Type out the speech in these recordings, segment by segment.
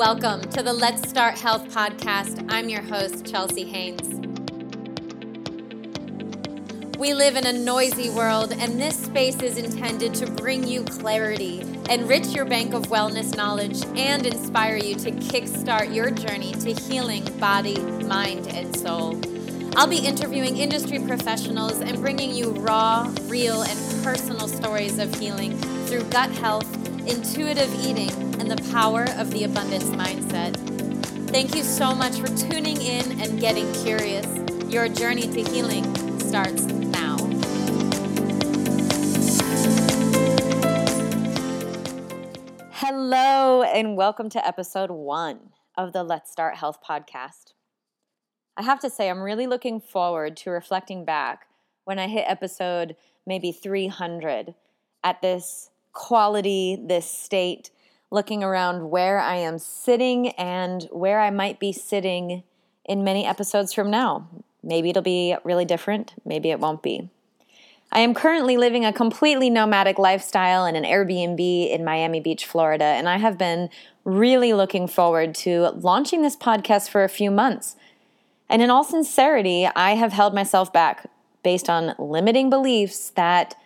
welcome to the Let's Start Health podcast. I'm your host, Chelsea Haynes. We live in a noisy world, and this space is intended to bring you clarity, enrich your bank of wellness knowledge, and inspire you to kickstart your journey to healing body, mind, and soul. I'll be interviewing industry professionals and bringing you raw, real, and personal stories of healing through gut health, intuitive eating, and the power of the abundance mindset. Thank you so much for tuning in and getting curious. Your journey to healing starts now. Hello, and welcome to episode one of the Let's Start Health podcast. I have to say, I'm really looking forward to reflecting back when I hit episode maybe 300 at this quality, this state, looking around where I am sitting and where I might be sitting in many episodes from now. Maybe it'll be really different, maybe it won't be. I am currently living a completely nomadic lifestyle in an Airbnb in Miami Beach, Florida, and I have been really looking forward to launching this podcast for a few months. And in all sincerity, I have held myself back based on limiting beliefs that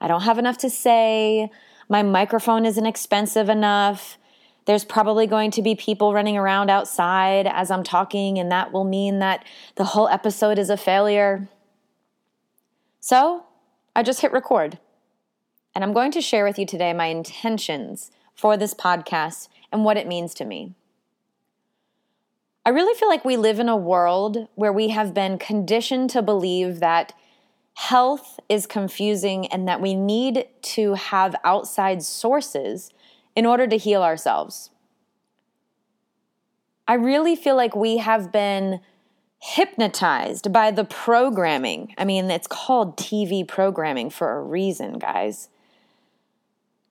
I don't have enough to say, my microphone isn't expensive enough. There's probably going to be people running around outside as I'm talking, and that will mean that the whole episode is a failure. So I just hit record. And I'm going to share with you today my intentions for this podcast and what it means to me. I really feel like we live in a world where we have been conditioned to believe that health is confusing and that we need to have outside sources in order to heal ourselves. I really feel like we have been hypnotized by the programming. I mean, it's called TV programming for a reason, guys.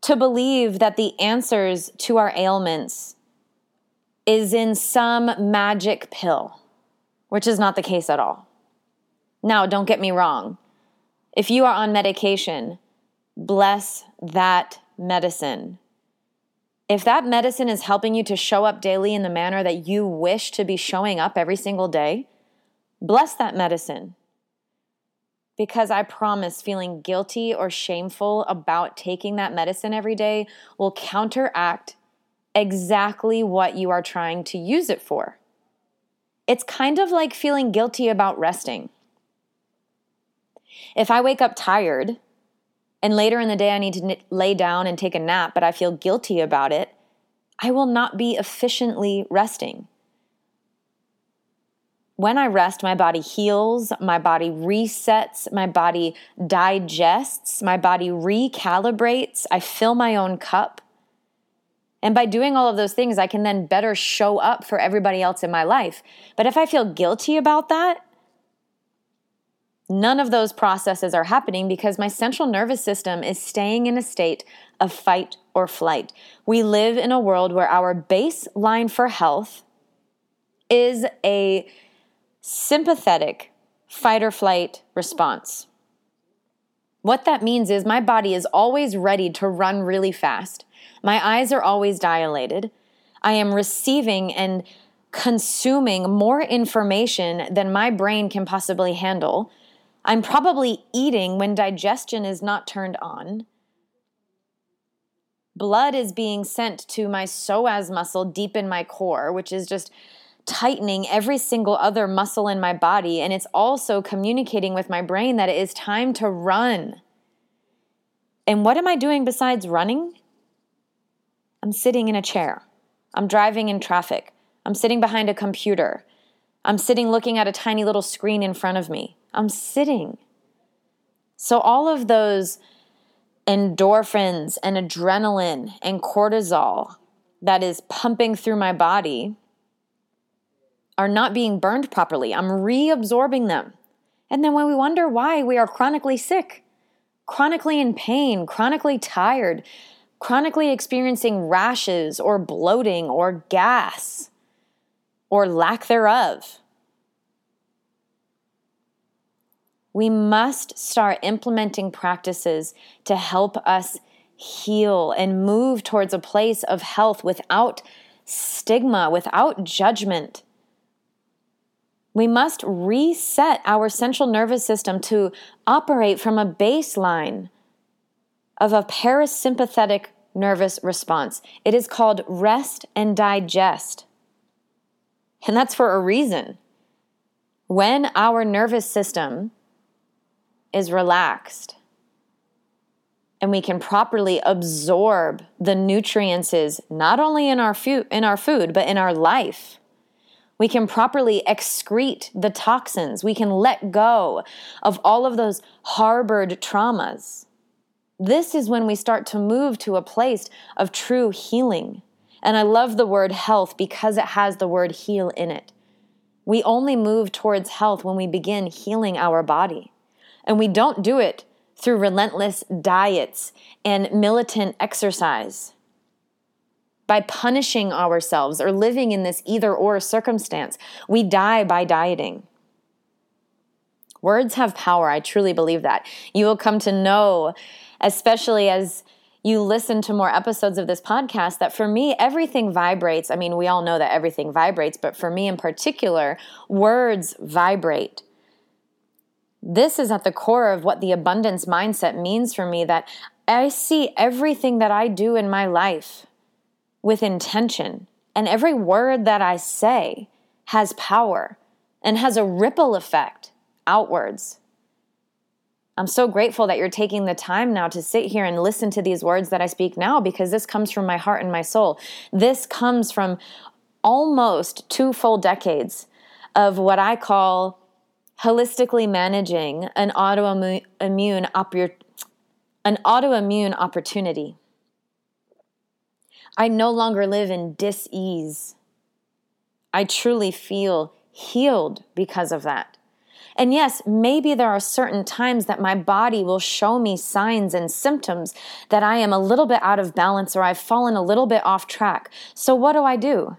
To believe that the answers to our ailments is in some magic pill, which is not the case at all. Now, don't get me wrong. If you are on medication, bless that medicine. If that medicine is helping you to show up daily in the manner that you wish to be showing up every single day, bless that medicine. Because I promise feeling guilty or shameful about taking that medicine every day will counteract exactly what you are trying to use it for. It's kind of like feeling guilty about resting. If I wake up tired and later in the day I need to lay down and take a nap, but I feel guilty about it, I will not be efficiently resting. When I rest, my body heals, my body resets, my body digests, my body recalibrates, I fill my own cup. And by doing all of those things, I can then better show up for everybody else in my life. But if I feel guilty about that, None of those processes are happening because my central nervous system is staying in a state of fight or flight. We live in a world where our baseline for health is a sympathetic fight or flight response. What that means is my body is always ready to run really fast. My eyes are always dilated. I am receiving and consuming more information than my brain can possibly handle. I'm probably eating when digestion is not turned on. Blood is being sent to my psoas muscle deep in my core, which is just tightening every single other muscle in my body. And it's also communicating with my brain that it is time to run. And what am I doing besides running? I'm sitting in a chair. I'm driving in traffic. I'm sitting behind a computer. I'm sitting looking at a tiny little screen in front of me. I'm sitting. So, all of those endorphins and adrenaline and cortisol that is pumping through my body are not being burned properly. I'm reabsorbing them. And then when we wonder why we are chronically sick, chronically in pain, chronically tired, chronically experiencing rashes or bloating or gas or lack thereof, We must start implementing practices to help us heal and move towards a place of health without stigma, without judgment. We must reset our central nervous system to operate from a baseline of a parasympathetic nervous response. It is called rest and digest. And that's for a reason. When our nervous system is relaxed. And we can properly absorb the nutrients not only in our food in our food but in our life. We can properly excrete the toxins. We can let go of all of those harbored traumas. This is when we start to move to a place of true healing. And i love the word health because it has the word heal in it. We only move towards health when we begin healing our body and we don't do it through relentless diets and militant exercise. By punishing ourselves or living in this either or circumstance, we die by dieting. Words have power. I truly believe that. You will come to know, especially as you listen to more episodes of this podcast, that for me, everything vibrates. I mean, we all know that everything vibrates, but for me in particular, words vibrate this is at the core of what the abundance mindset means for me that I see everything that I do in my life with intention. And every word that I say has power and has a ripple effect outwards. I'm so grateful that you're taking the time now to sit here and listen to these words that I speak now because this comes from my heart and my soul. This comes from almost two full decades of what I call holistically managing an autoimmune an autoimmune opportunity. I no longer live in dis-ease. I truly feel healed because of that. And yes, maybe there are certain times that my body will show me signs and symptoms that I am a little bit out of balance or I've fallen a little bit off track. So, what do I do?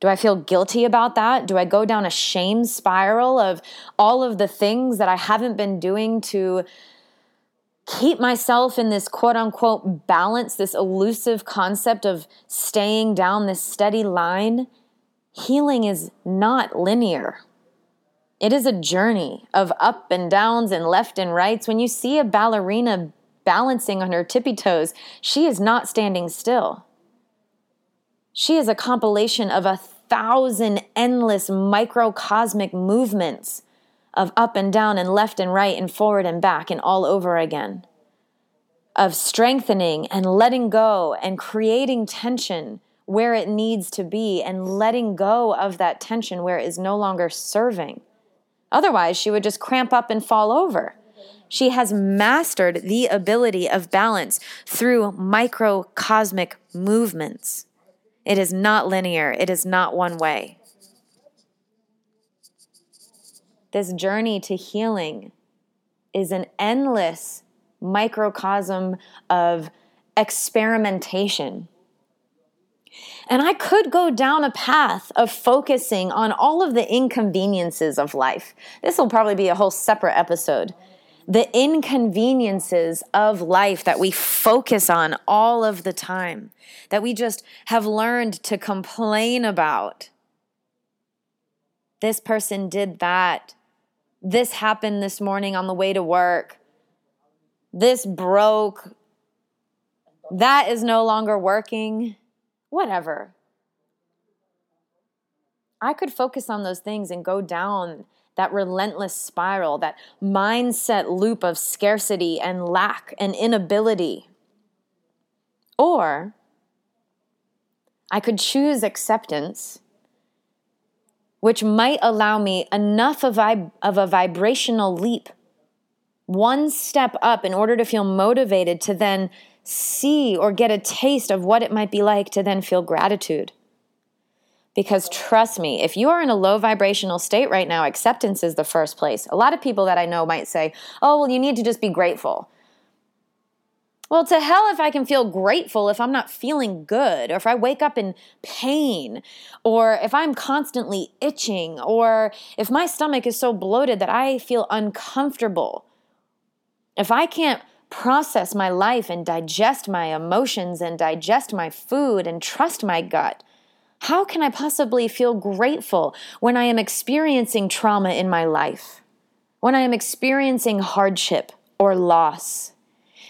Do I feel guilty about that? Do I go down a shame spiral of all of the things that I haven't been doing to keep myself in this quote unquote balance, this elusive concept of staying down this steady line? Healing is not linear. It is a journey of up and downs and left and rights. When you see a ballerina balancing on her tippy toes, she is not standing still. She is a compilation of a thousand endless microcosmic movements of up and down and left and right and forward and back and all over again, of strengthening and letting go and creating tension where it needs to be and letting go of that tension where it is no longer serving. Otherwise, she would just cramp up and fall over. She has mastered the ability of balance through microcosmic movements. It is not linear, it is not one way. This journey to healing is an endless microcosm of experimentation. And I could go down a path of focusing on all of the inconveniences of life. This will probably be a whole separate episode the inconveniences of life that we focus on all of the time, that we just have learned to complain about. This person did that. This happened this morning on the way to work. This broke. That is no longer working. Whatever. I could focus on those things and go down that relentless spiral, that mindset loop of scarcity and lack and inability. Or I could choose acceptance, which might allow me enough of, of a vibrational leap, one step up, in order to feel motivated to then see or get a taste of what it might be like to then feel gratitude. Because trust me, if you are in a low vibrational state right now, acceptance is the first place. A lot of people that I know might say, oh, well, you need to just be grateful. Well, to hell if I can feel grateful if I'm not feeling good, or if I wake up in pain, or if I'm constantly itching, or if my stomach is so bloated that I feel uncomfortable. If I can't process my life and digest my emotions and digest my food and trust my gut, How can I possibly feel grateful when I am experiencing trauma in my life? When I am experiencing hardship or loss?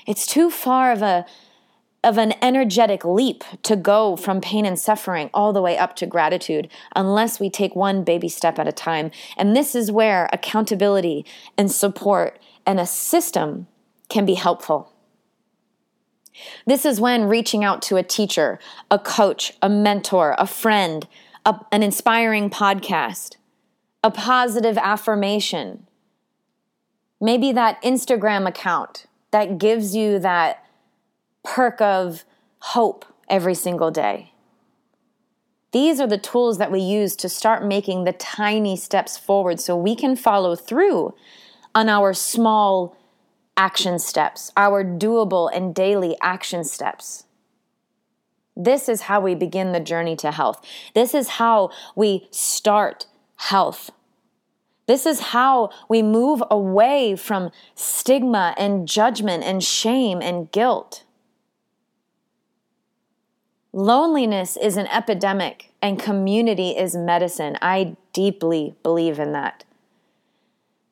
It's too far of a of an energetic leap to go from pain and suffering all the way up to gratitude unless we take one baby step at a time. And this is where accountability and support and a system can be helpful. This is when reaching out to a teacher, a coach, a mentor, a friend, a, an inspiring podcast, a positive affirmation, maybe that Instagram account that gives you that perk of hope every single day. These are the tools that we use to start making the tiny steps forward so we can follow through on our small action steps, our doable and daily action steps. This is how we begin the journey to health. This is how we start health. This is how we move away from stigma and judgment and shame and guilt. Loneliness is an epidemic and community is medicine. I deeply believe in that.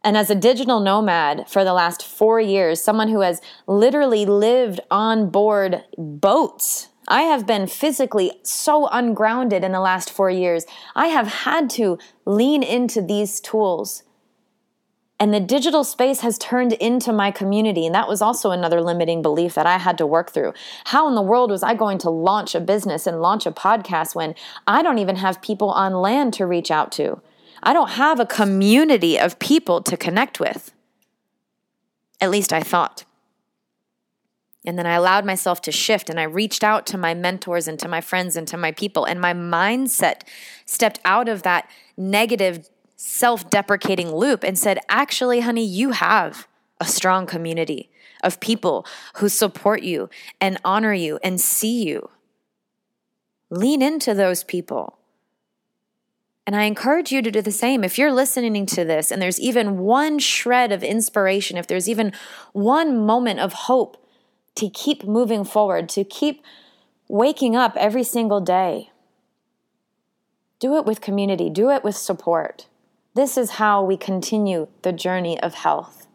And as a digital nomad for the last four years, someone who has literally lived on board boats, I have been physically so ungrounded in the last four years. I have had to lean into these tools and the digital space has turned into my community. And that was also another limiting belief that I had to work through. How in the world was I going to launch a business and launch a podcast when I don't even have people on land to reach out to? I don't have a community of people to connect with. At least I thought. And then I allowed myself to shift and I reached out to my mentors and to my friends and to my people. And my mindset stepped out of that negative self deprecating loop and said, actually, honey, you have a strong community of people who support you and honor you and see you. Lean into those people. And I encourage you to do the same. If you're listening to this and there's even one shred of inspiration, if there's even one moment of hope to keep moving forward, to keep waking up every single day, do it with community, do it with support. This is how we continue the journey of health.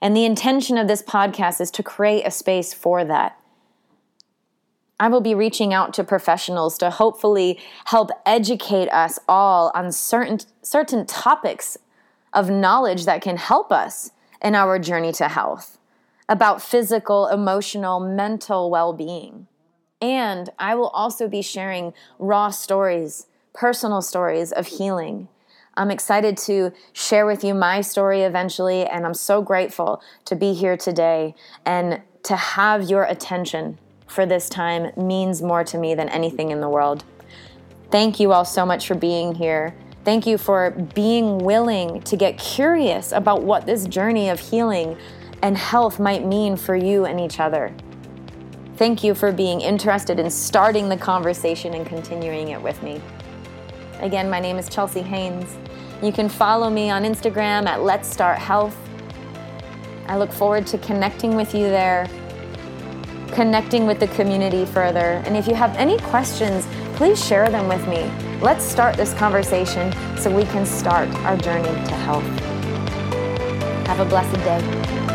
And the intention of this podcast is to create a space for that. I will be reaching out to professionals to hopefully help educate us all on certain, certain topics of knowledge that can help us in our journey to health about physical, emotional, mental well being. And I will also be sharing raw stories, personal stories of healing I'm excited to share with you my story eventually, and I'm so grateful to be here today and to have your attention for this time means more to me than anything in the world. Thank you all so much for being here. Thank you for being willing to get curious about what this journey of healing and health might mean for you and each other. Thank you for being interested in starting the conversation and continuing it with me. Again, my name is Chelsea Haynes. You can follow me on Instagram at Let's Start Health. I look forward to connecting with you there, connecting with the community further. And if you have any questions, please share them with me. Let's start this conversation so we can start our journey to health. Have a blessed day.